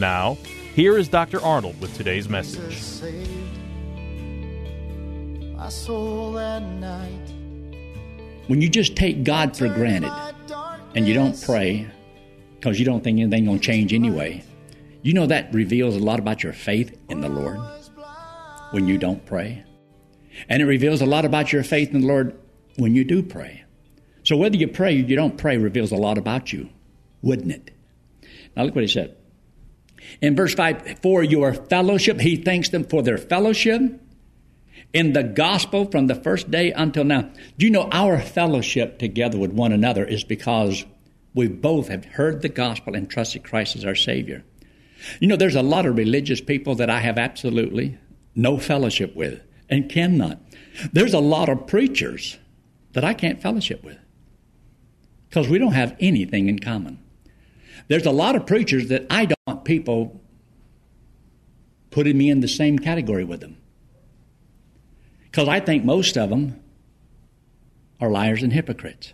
Now, here is Dr. Arnold with today's message. Saved my soul that night. When you just take God for granted and you don't pray because you don't think anything's going to change anyway, you know that reveals a lot about your faith in the Lord when you don't pray. And it reveals a lot about your faith in the Lord when you do pray. So whether you pray or you don't pray reveals a lot about you, wouldn't it? Now look what he said. In verse 5, for your fellowship, he thanks them for their fellowship in the gospel from the first day until now. Do you know our fellowship together with one another is because we both have heard the gospel and trusted Christ as our Savior. You know, there's a lot of religious people that I have absolutely no fellowship with and cannot. There's a lot of preachers that I can't fellowship with because we don't have anything in common. There's a lot of preachers that I don't want people putting me in the same category with them because I think most of them are liars and hypocrites.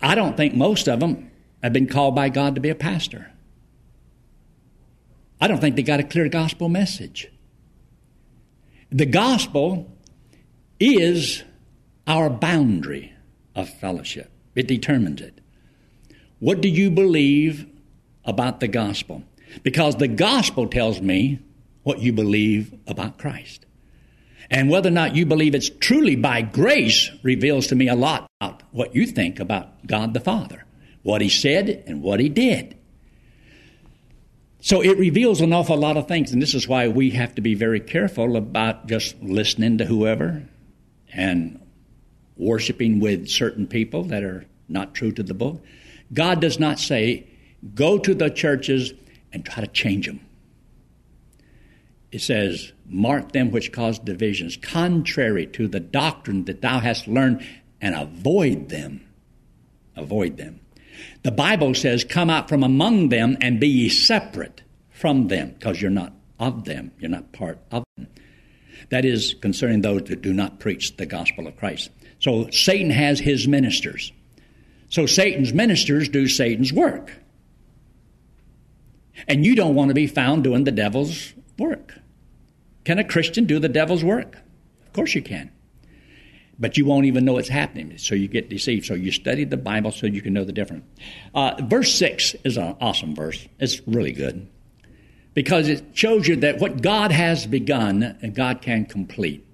I don't think most of them have been called by God to be a pastor. I don't think they got a clear gospel message. The gospel is our boundary of fellowship, it determines it. What do you believe about the gospel? Because the gospel tells me what you believe about Christ. And whether or not you believe it's truly by grace reveals to me a lot about what you think about God the Father, what He said and what He did. So it reveals an awful lot of things, and this is why we have to be very careful about just listening to whoever and worshiping with certain people that are not true to the book. God does not say, go to the churches and try to change them. It says, mark them which cause divisions, contrary to the doctrine that thou hast learned, and avoid them. Avoid them. The Bible says, Come out from among them and be ye separate from them, because you're not of them, you're not part of them. That is concerning those that do not preach the gospel of Christ. So Satan has his ministers. So Satan's ministers do Satan's work. And you don't want to be found doing the devil's work. Can a Christian do the devil's work? Of course you can. But you won't even know it's happening, so you get deceived. So you study the Bible so you can know the difference. Uh, verse 6 is an awesome verse. It's really good because it shows you that what God has begun, God can complete.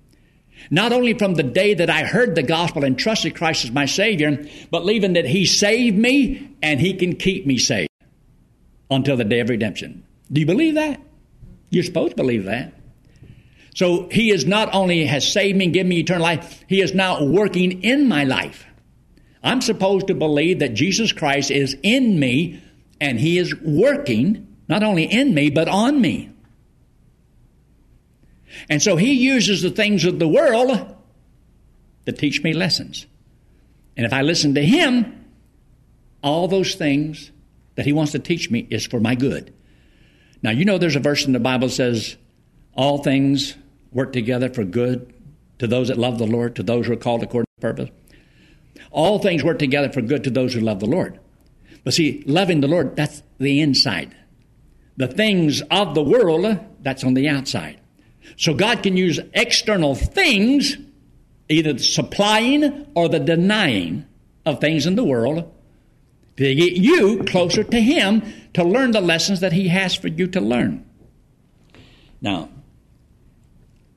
Not only from the day that I heard the gospel and trusted Christ as my Savior, but even that He saved me and He can keep me saved until the day of redemption. Do you believe that? You're supposed to believe that. So he is not only has saved me and given me eternal life, he is now working in my life. I'm supposed to believe that Jesus Christ is in me and he is working not only in me but on me. And so he uses the things of the world to teach me lessons. And if I listen to him, all those things that he wants to teach me is for my good. Now, you know there's a verse in the Bible that says, all things work together for good to those that love the Lord, to those who are called according to purpose. All things work together for good to those who love the Lord. But see, loving the Lord, that's the inside. The things of the world, that's on the outside. So God can use external things, either the supplying or the denying of things in the world, to get you closer to Him to learn the lessons that He has for you to learn. Now,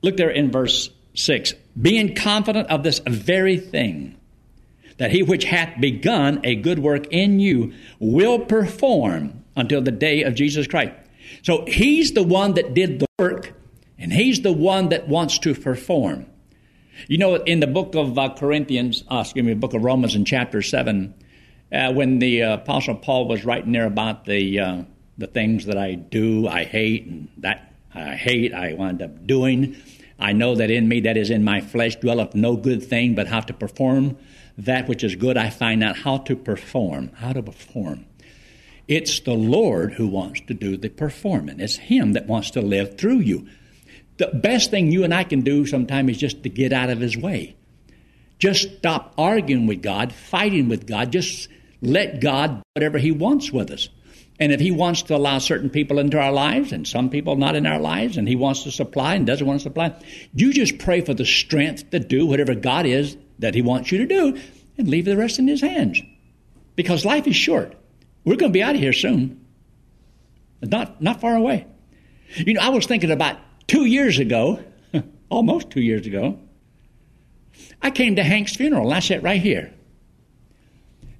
look there in verse 6 being confident of this very thing, that he which hath begun a good work in you will perform until the day of Jesus Christ. So he's the one that did the work, and he's the one that wants to perform. You know, in the book of uh, Corinthians, uh, excuse me, book of Romans in chapter 7, uh, when the uh, Apostle Paul was writing there about the, uh, the things that I do, I hate, and that I hate, I wind up doing. I know that in me, that is in my flesh, dwelleth no good thing, but how to perform that which is good. I find out how to perform, how to perform. It's the Lord who wants to do the performing. It's Him that wants to live through you. The best thing you and I can do sometimes is just to get out of His way. Just stop arguing with God, fighting with God. Just let God whatever He wants with us. And if He wants to allow certain people into our lives and some people not in our lives, and He wants to supply and doesn't want to supply, you just pray for the strength to do whatever God is that He wants you to do and leave the rest in His hands. Because life is short. We're going to be out of here soon. Not, not far away. You know, I was thinking about two years ago, almost two years ago, I came to Hank's funeral, and I sat right here.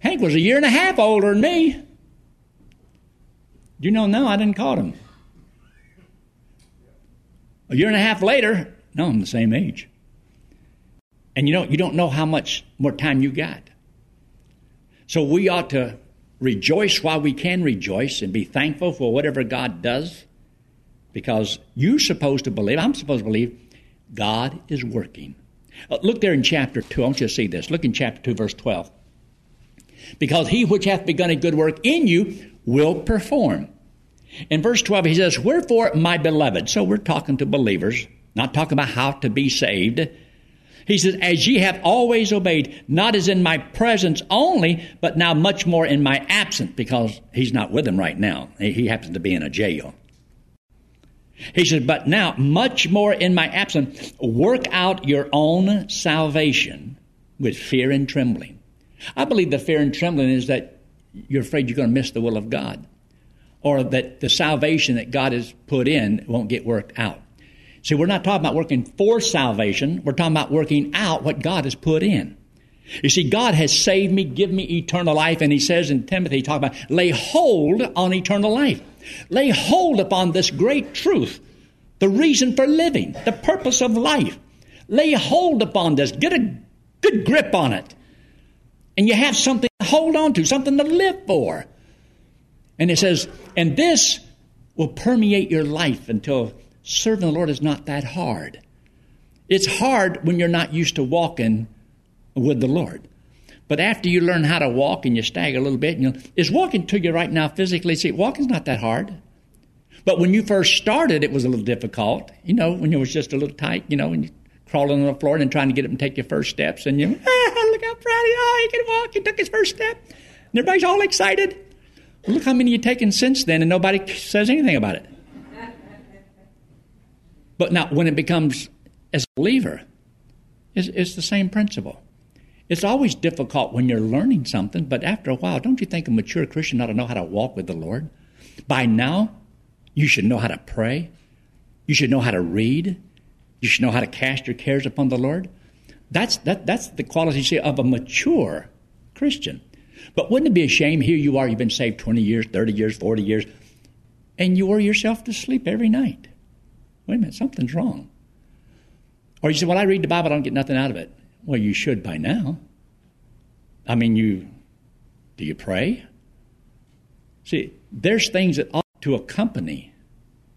Hank was a year and a half older than me. You know, no, I didn't call him. A year and a half later, no, I'm the same age. And you know, you don't know how much more time you got. So we ought to rejoice while we can rejoice and be thankful for whatever God does because you're supposed to believe, I'm supposed to believe, God is working. Uh, look there in chapter 2. I want you to see this. Look in chapter 2, verse 12. Because he which hath begun a good work in you will perform. In verse 12, he says, Wherefore, my beloved, so we're talking to believers, not talking about how to be saved. He says, As ye have always obeyed, not as in my presence only, but now much more in my absence, because he's not with them right now. He happens to be in a jail. He says, But now, much more in my absence, work out your own salvation with fear and trembling. I believe the fear and trembling is that you're afraid you're going to miss the will of God, or that the salvation that God has put in won't get worked out. See, we're not talking about working for salvation, we're talking about working out what God has put in. You see, God has saved me, given me eternal life, and He says in Timothy, talk about lay hold on eternal life. Lay hold upon this great truth, the reason for living, the purpose of life. Lay hold upon this. Get a good grip on it. And you have something to hold on to, something to live for. And it says, and this will permeate your life until serving the Lord is not that hard. It's hard when you're not used to walking with the Lord. But after you learn how to walk and you stagger a little bit, and you is walking to you right now physically? See, walking's not that hard. But when you first started, it was a little difficult. You know, when it was just a little tight, you know, when you crawling on the floor and then trying to get up and take your first steps, and you, ah, look how proud he. Oh, he can walk. He took his first step. And everybody's all excited. Well, look how many you've taken since then, and nobody says anything about it. But now, when it becomes as a believer, it's, it's the same principle. It's always difficult when you're learning something, but after a while, don't you think a mature Christian ought to know how to walk with the Lord? By now, you should know how to pray. You should know how to read. You should know how to cast your cares upon the Lord. That's, that, that's the quality see, of a mature Christian. But wouldn't it be a shame? Here you are, you've been saved 20 years, 30 years, 40 years, and you worry yourself to sleep every night. Wait a minute, something's wrong. Or you say, Well, I read the Bible, I don't get nothing out of it. Well, you should by now. I mean, you do you pray? See, there's things that ought to accompany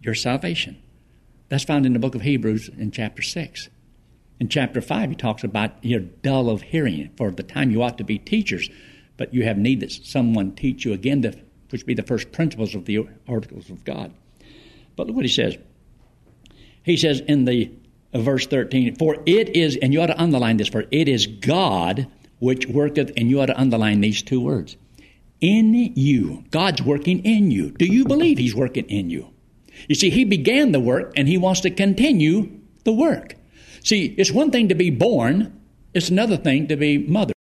your salvation. That's found in the book of Hebrews in chapter 6. In chapter 5, he talks about you're dull of hearing. For the time you ought to be teachers, but you have need that someone teach you again, to, which be the first principles of the articles of God. But look what he says. He says in the verse 13, For it is, and you ought to underline this, for it is God which worketh, and you ought to underline these two words. In you. God's working in you. Do you believe He's working in you? You see, He began the work and He wants to continue the work. See, it's one thing to be born, it's another thing to be mother.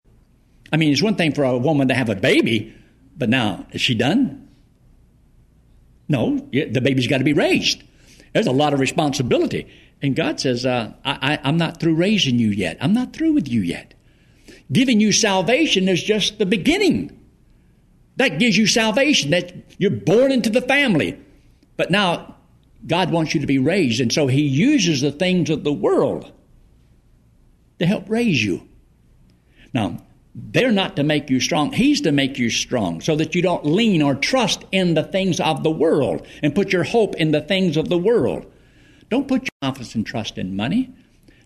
I mean, it's one thing for a woman to have a baby, but now, is she done? No, the baby's got to be raised. There's a lot of responsibility. And God says, uh, I, I'm not through raising you yet. I'm not through with you yet. Giving you salvation is just the beginning. That gives you salvation, that you're born into the family. But now, God wants you to be raised, and so He uses the things of the world to help raise you. Now, they're not to make you strong. He's to make you strong so that you don't lean or trust in the things of the world and put your hope in the things of the world. Don't put your confidence and trust in money.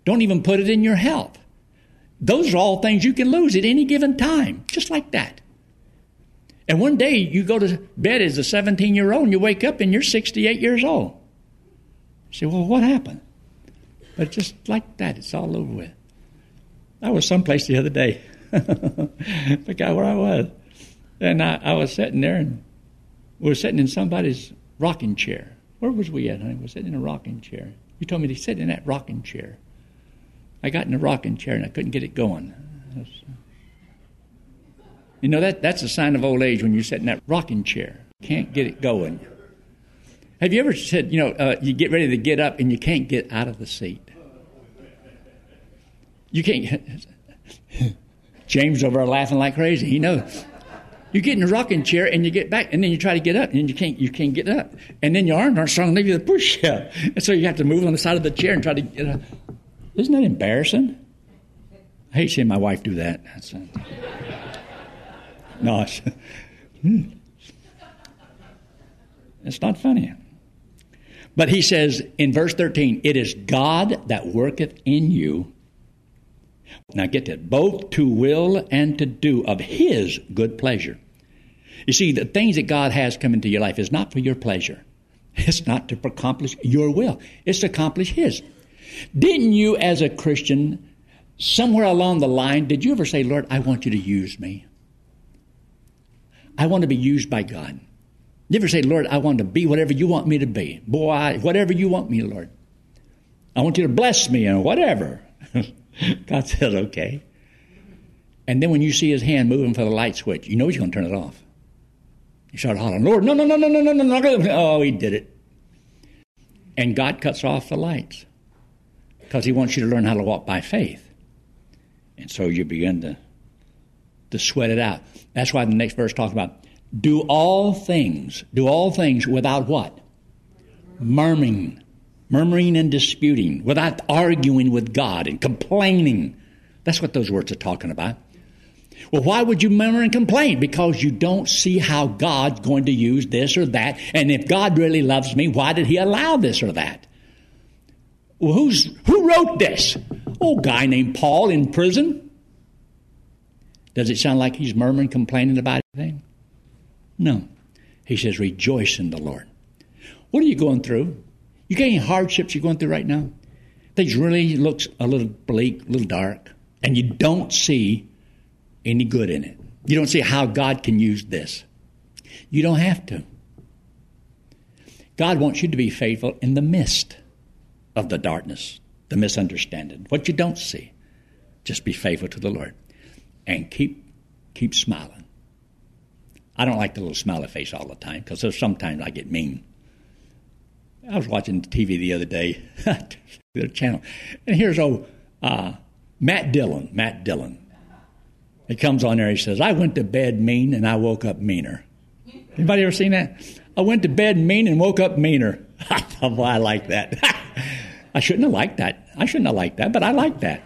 Don't even put it in your health. Those are all things you can lose at any given time, just like that. And one day you go to bed as a 17 year old and you wake up and you're 68 years old. You say, well, what happened? But just like that, it's all over with. I was someplace the other day. Forgot where I was. And I, I, was sitting there and we were sitting in somebody's rocking chair. Where was we at, honey? Were sitting in a rocking chair. You told me to sit in that rocking chair. I got in a rocking chair and I couldn't get it going. You know, that, that's a sign of old age when you sit in that rocking chair. Can't get it going. Have you ever said, you know, uh, you get ready to get up and you can't get out of the seat? You can't. James over laughing like crazy. He knows. You get in a rocking chair and you get back, and then you try to get up, and you can't. You can't get up, and then your arms aren't strong enough to push up, and so you have to move on the side of the chair and try to get up. Isn't that embarrassing? I hate seeing my wife do that. That's, uh, no, it's, hmm. it's not funny. But he says in verse 13, it is God that worketh in you now get that, both to will and to do of His good pleasure. You see, the things that God has come into your life is not for your pleasure. It's not to accomplish your will. It's to accomplish His. Didn't you, as a Christian, somewhere along the line, did you ever say, Lord, I want you to use me? I want to be used by God. You ever say, Lord, I want to be whatever you want me to be? Boy, whatever you want me, Lord. I want you to bless me and whatever. God says, okay. And then when you see his hand moving for the light switch, you know he's going to turn it off. You start hollering, Lord, no, no, no, no, no, no, no, no. Oh, he did it. And God cuts off the lights because he wants you to learn how to walk by faith. And so you begin to, to sweat it out. That's why the next verse talks about do all things, do all things without what? Murmuring murmuring and disputing, without arguing with God and complaining. That's what those words are talking about. Well, why would you murmur and complain? Because you don't see how God's going to use this or that. And if God really loves me, why did He allow this or that? Well, who's, who wrote this? Oh, guy named Paul in prison. Does it sound like he's murmuring, complaining about anything? No. He says, rejoice in the Lord. What are you going through? You got any hardships you're going through right now? Things really looks a little bleak, a little dark, and you don't see any good in it. You don't see how God can use this. You don't have to. God wants you to be faithful in the midst of the darkness, the misunderstanding, what you don't see. Just be faithful to the Lord and keep keep smiling. I don't like the little smiley face all the time because sometimes I get mean. I was watching TV the other day, the channel, and here's old uh, Matt Dillon. Matt Dillon. He comes on there. He says, "I went to bed mean and I woke up meaner." Anybody ever seen that? I went to bed mean and woke up meaner. I like that. I shouldn't have liked that. I shouldn't have liked that, but I like that.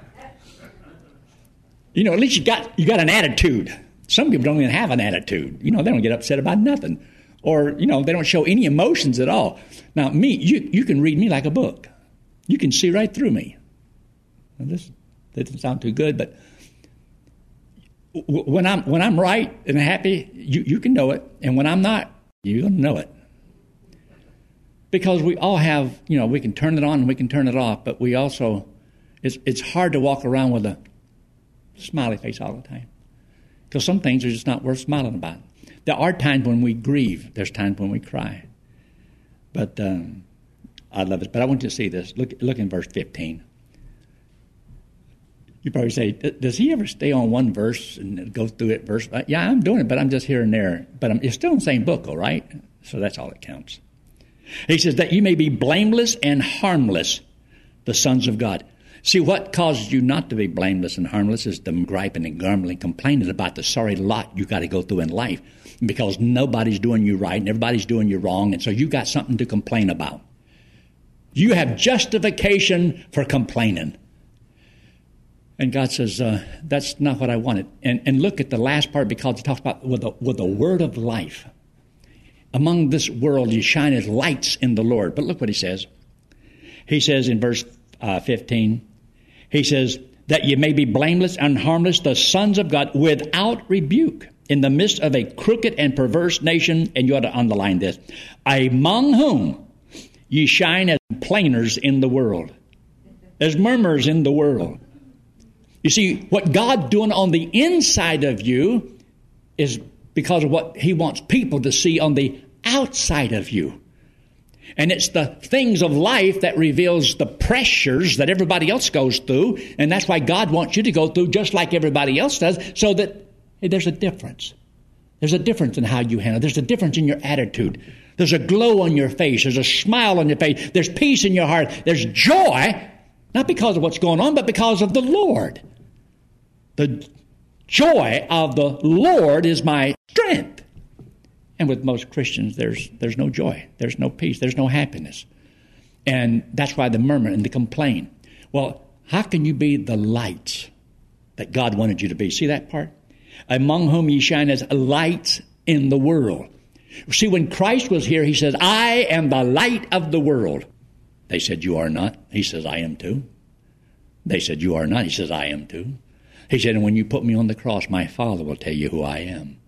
You know, at least you got you got an attitude. Some people don't even have an attitude. You know, they don't get upset about nothing or you know they don't show any emotions at all. Now me, you you can read me like a book. You can see right through me. Now, this doesn't sound too good, but when I'm when I'm right and happy, you, you can know it, and when I'm not, you're gonna know it. Because we all have, you know, we can turn it on and we can turn it off, but we also, it's it's hard to walk around with a smiley face all the time, because some things are just not worth smiling about. There are times when we grieve. There's times when we cry. But um, I love it. But I want you to see this. Look, look in verse 15. You probably say, does he ever stay on one verse and go through it verse? Yeah, I'm doing it, but I'm just here and there. But I'm, it's still in the same book, all right? So that's all that counts. He says that you may be blameless and harmless, the sons of God. See, what causes you not to be blameless and harmless is the griping and grumbling, complaining about the sorry lot you got to go through in life because nobody's doing you right and everybody's doing you wrong, and so you got something to complain about. You have justification for complaining. And God says, uh, that's not what I wanted. And, and look at the last part because he talks about with the, with the word of life. Among this world you shine as lights in the Lord. But look what he says. He says in verse uh, 15, he says, that you may be blameless and harmless, the sons of God, without rebuke, in the midst of a crooked and perverse nation. And you ought to underline this among whom ye shine as plainers in the world, as murmurers in the world. You see, what God's doing on the inside of you is because of what He wants people to see on the outside of you. And it's the things of life that reveals the pressures that everybody else goes through. And that's why God wants you to go through just like everybody else does, so that hey, there's a difference. There's a difference in how you handle. There's a difference in your attitude. There's a glow on your face. There's a smile on your face. There's peace in your heart. There's joy, not because of what's going on, but because of the Lord. The joy of the Lord is my strength. And with most Christians, there's, there's no joy, there's no peace, there's no happiness. And that's why the murmur and the complain. Well, how can you be the light that God wanted you to be? See that part? Among whom ye shine as lights in the world. See, when Christ was here, he says, I am the light of the world. They said, You are not. He says, I am too. They said, You are not. He says, I am too. He said, And when you put me on the cross, my Father will tell you who I am.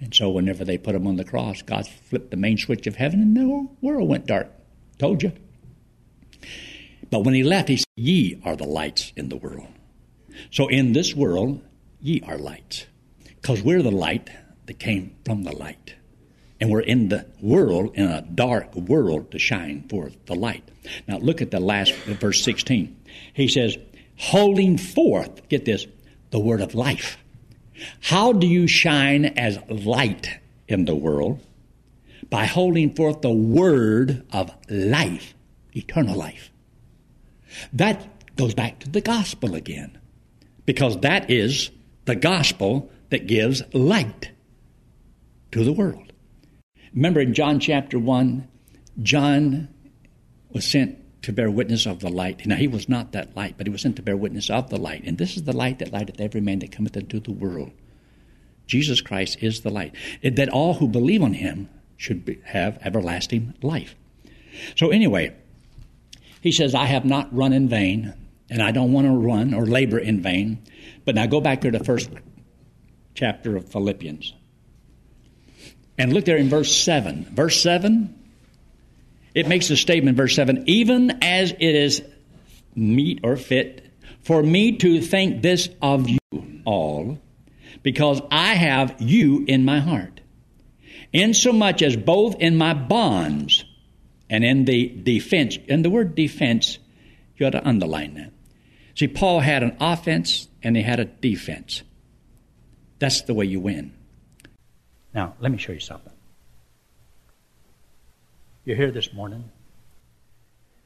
And so whenever they put him on the cross, God flipped the main switch of heaven and the world went dark. Told you. But when he left, he said, Ye are the lights in the world. So in this world, ye are lights. Because we're the light that came from the light. And we're in the world, in a dark world, to shine forth the light. Now look at the last verse 16. He says, holding forth, get this, the word of life. How do you shine as light in the world? By holding forth the word of life, eternal life. That goes back to the gospel again, because that is the gospel that gives light to the world. Remember in John chapter 1, John was sent to bear witness of the light. Now, he was not that light, but he was sent to bear witness of the light. And this is the light that lighteth every man that cometh into the world. Jesus Christ is the light. that all who believe on him should be, have everlasting life. So, anyway, he says, I have not run in vain, and I don't want to run or labor in vain. But now go back to the first chapter of Philippians. And look there in verse 7. Verse 7 it makes a statement, verse 7 even as it is meet or fit for me to think this of you all, because I have you in my heart, insomuch as both in my bonds and in the defense, and the word defense, you ought to underline that. See, Paul had an offense and he had a defense. That's the way you win. Now, let me show you something. You're here this morning.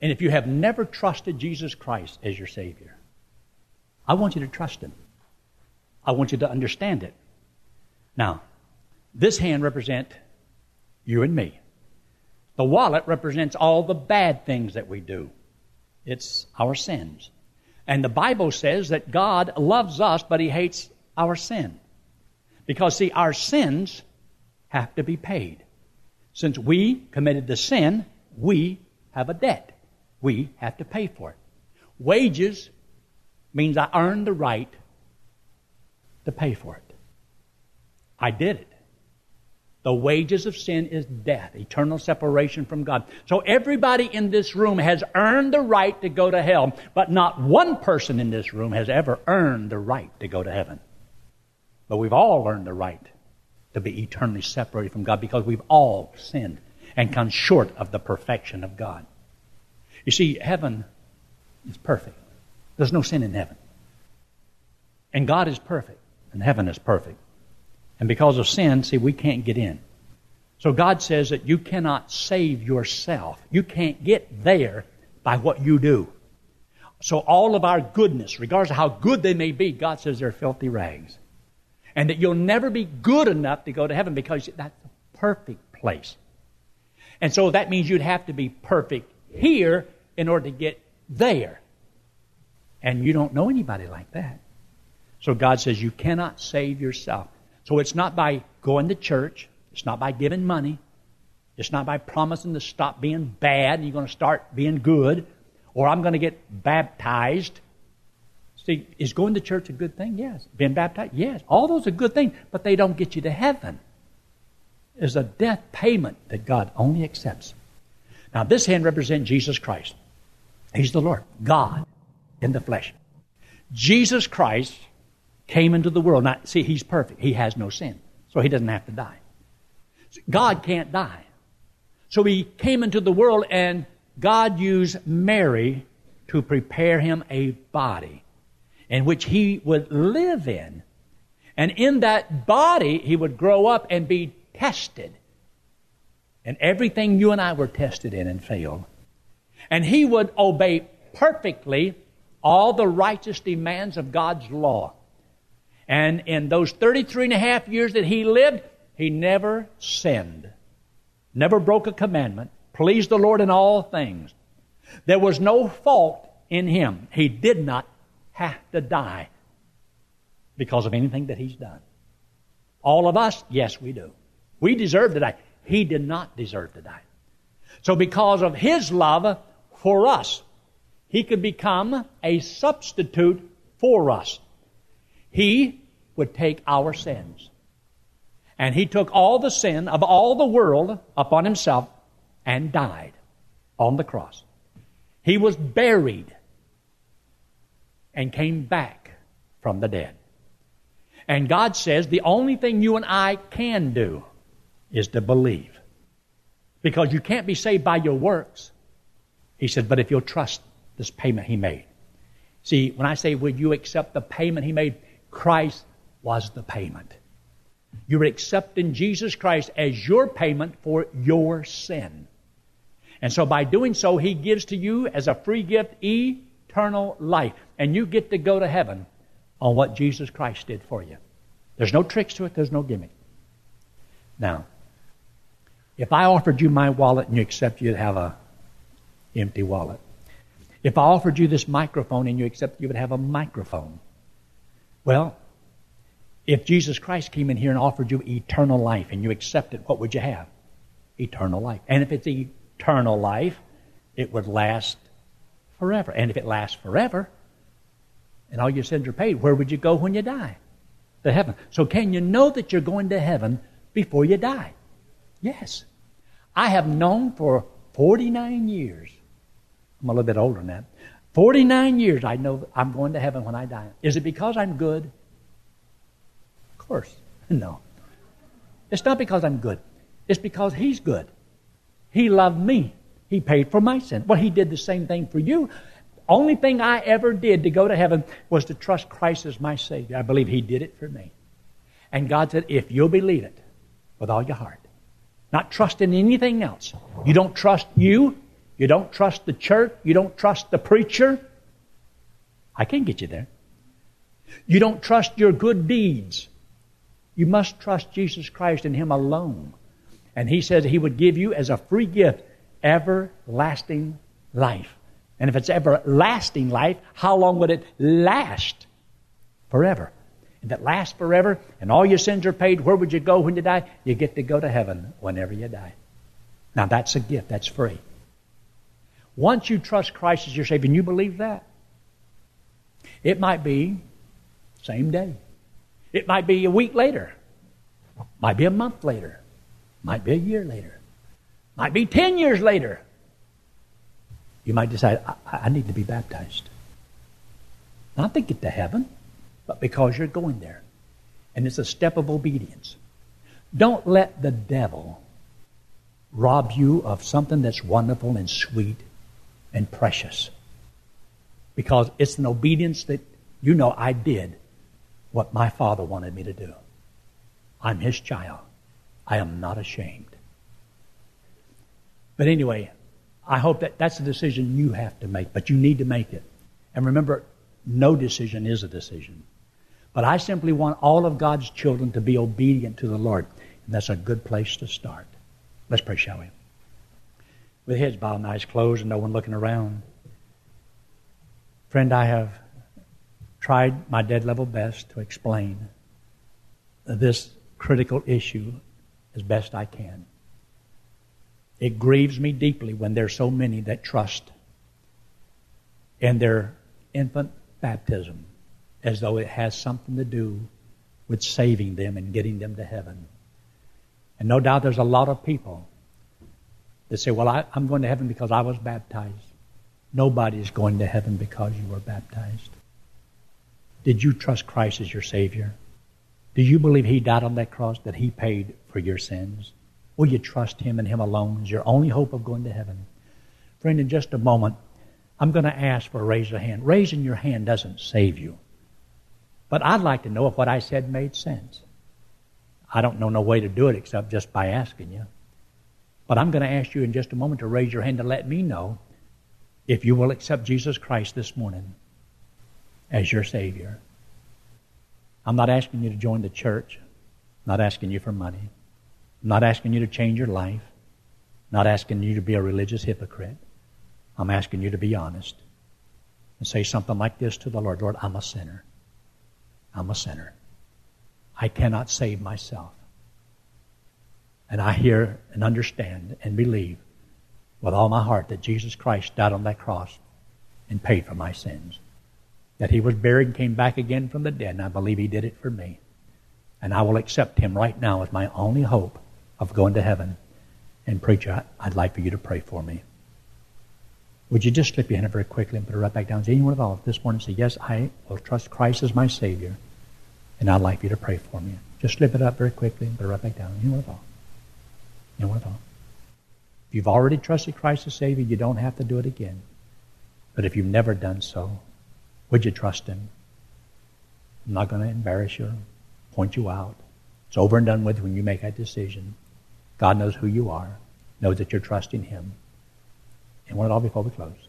And if you have never trusted Jesus Christ as your Savior, I want you to trust Him. I want you to understand it. Now, this hand represents you and me. The wallet represents all the bad things that we do. It's our sins. And the Bible says that God loves us, but He hates our sin. Because, see, our sins have to be paid. Since we committed the sin, we have a debt. We have to pay for it. Wages means I earned the right to pay for it. I did it. The wages of sin is death, eternal separation from God. So everybody in this room has earned the right to go to hell, but not one person in this room has ever earned the right to go to heaven. But we've all earned the right to be eternally separated from God because we've all sinned and come short of the perfection of God. You see, heaven is perfect. There's no sin in heaven. And God is perfect, and heaven is perfect. And because of sin, see, we can't get in. So God says that you cannot save yourself. You can't get there by what you do. So all of our goodness, regardless of how good they may be, God says they're filthy rags. And that you'll never be good enough to go to heaven because that's a perfect place. And so that means you'd have to be perfect here in order to get there. And you don't know anybody like that. So God says you cannot save yourself. So it's not by going to church, it's not by giving money, it's not by promising to stop being bad and you're going to start being good, or I'm going to get baptized. See, is going to church a good thing? Yes. Being baptized? Yes. All those are good things, but they don't get you to heaven. There's a death payment that God only accepts. Now, this hand represents Jesus Christ. He's the Lord, God in the flesh. Jesus Christ came into the world. Now, see, He's perfect. He has no sin, so He doesn't have to die. God can't die. So He came into the world, and God used Mary to prepare Him a body in which He would live in. And in that body, He would grow up and be tested. And everything you and I were tested in and failed. And he would obey perfectly all the righteous demands of God's law. And in those 33 and a half years that he lived, he never sinned, never broke a commandment, pleased the Lord in all things. There was no fault in him. He did not have to die because of anything that he's done. All of us, yes, we do. We deserve to die. He did not deserve to die. So because of his love for us, he could become a substitute for us. He would take our sins. And he took all the sin of all the world upon himself and died on the cross. He was buried and came back from the dead. And God says the only thing you and I can do is to believe. Because you can't be saved by your works. He said, but if you'll trust this payment he made. See, when I say, would you accept the payment he made? Christ was the payment. You're accepting Jesus Christ as your payment for your sin. And so by doing so, he gives to you as a free gift eternal life. And you get to go to heaven on what Jesus Christ did for you. There's no tricks to it, there's no gimmick. Now, if I offered you my wallet and you accept you'd have a empty wallet. If I offered you this microphone and you accept you would have a microphone. Well, if Jesus Christ came in here and offered you eternal life and you accept it, what would you have? Eternal life. And if it's eternal life, it would last forever. And if it lasts forever, and all your sins are paid, where would you go when you die? To heaven. So can you know that you're going to heaven before you die? Yes. I have known for 49 years. I'm a little bit older than that. 49 years I know I'm going to heaven when I die. Is it because I'm good? Of course. No. It's not because I'm good. It's because He's good. He loved me. He paid for my sin. Well, He did the same thing for you. Only thing I ever did to go to heaven was to trust Christ as my Savior. I believe He did it for me. And God said, if you'll believe it with all your heart, not trust in anything else. You don't trust you. You don't trust the church. You don't trust the preacher. I can't get you there. You don't trust your good deeds. You must trust Jesus Christ and Him alone. And He says He would give you as a free gift everlasting life. And if it's everlasting life, how long would it last? Forever that lasts forever and all your sins are paid, where would you go when you die? You get to go to heaven whenever you die. Now that's a gift, that's free. Once you trust Christ as your Savior and you believe that, it might be same day. It might be a week later. Might be a month later. Might be a year later. Might be 10 years later. You might decide, I, I need to be baptized. Not to get to heaven but because you're going there. And it's a step of obedience. Don't let the devil rob you of something that's wonderful and sweet and precious. Because it's an obedience that you know I did what my father wanted me to do. I'm his child. I am not ashamed. But anyway, I hope that that's a decision you have to make, but you need to make it. And remember, no decision is a decision. But I simply want all of God's children to be obedient to the Lord. And that's a good place to start. Let's pray, shall we? With heads bowed and eyes closed and no one looking around. Friend, I have tried my dead level best to explain this critical issue as best I can. It grieves me deeply when there's so many that trust in their infant baptism as though it has something to do with saving them and getting them to heaven. And no doubt there's a lot of people that say, Well, I, am going to heaven because I was baptized. Nobody's going to heaven because you were baptized. Did you trust Christ as your Savior? Do you believe He died on that cross, that He paid for your sins? Will you trust Him and Him alone as your only hope of going to heaven? Friend, in just a moment, I'm going to ask for a raise of hand. Raising your hand doesn't save you. But I'd like to know if what I said made sense. I don't know no way to do it except just by asking you. But I'm going to ask you in just a moment to raise your hand to let me know if you will accept Jesus Christ this morning as your Savior. I'm not asking you to join the church, I'm not asking you for money, Not asking you to change your life, not asking you to be a religious hypocrite. I'm asking you to be honest and say something like this to the Lord Lord, I'm a sinner. I'm a sinner. I cannot save myself. And I hear and understand and believe with all my heart that Jesus Christ died on that cross and paid for my sins. That he was buried and came back again from the dead, and I believe he did it for me. And I will accept him right now as my only hope of going to heaven. And preacher, I'd like for you to pray for me. Would you just slip your hand very quickly and put it right back down? Say, anyone all this morning say, Yes, I will trust Christ as my Savior, and I'd like for you to pray for me. Just slip it up very quickly and put it right back down. Anyone all. Anyone all. If you've already trusted Christ as Savior, you don't have to do it again. But if you've never done so, would you trust Him? I'm not going to embarrass you, point you out. It's over and done with when you make that decision. God knows who you are, knows that you're trusting Him. And one it all before we close.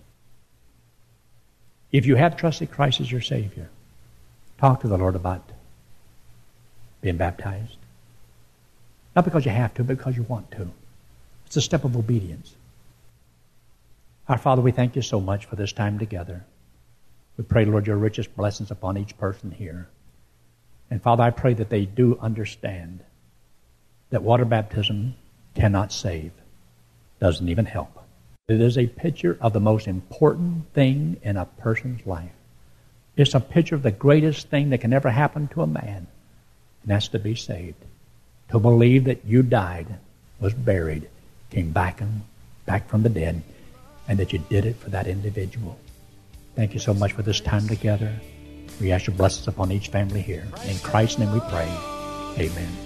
If you have trusted Christ as your Savior, talk to the Lord about being baptized. Not because you have to, but because you want to. It's a step of obedience. Our Father, we thank you so much for this time together. We pray, Lord, your richest blessings upon each person here. And Father, I pray that they do understand that water baptism cannot save, doesn't even help. It is a picture of the most important thing in a person's life. It's a picture of the greatest thing that can ever happen to a man, and that's to be saved. To believe that you died, was buried, came back and back from the dead, and that you did it for that individual. Thank you so much for this time together. We ask your blessings upon each family here. In Christ's name we pray. Amen.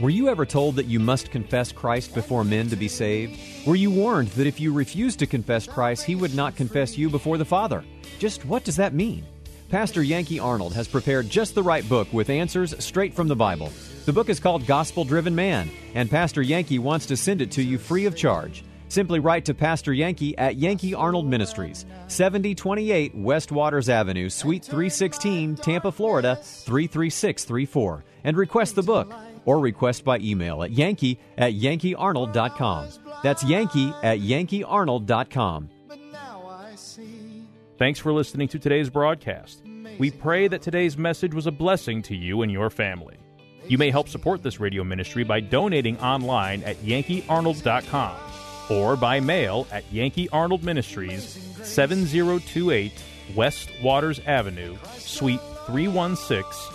Were you ever told that you must confess Christ before men to be saved? Were you warned that if you refused to confess Christ, he would not confess you before the Father? Just what does that mean? Pastor Yankee Arnold has prepared just the right book with answers straight from the Bible. The book is called Gospel Driven Man, and Pastor Yankee wants to send it to you free of charge. Simply write to Pastor Yankee at Yankee Arnold Ministries, 7028 West Waters Avenue, Suite 316, Tampa, Florida 33634, and request the book or request by email at yankee at yankeearnold.com. That's yankee at yankeearnold.com. Thanks for listening to today's broadcast. We pray that today's message was a blessing to you and your family. You may help support this radio ministry by donating online at yankeearnold.com or by mail at Yankee Arnold Ministries, 7028 West Waters Avenue, Suite 316,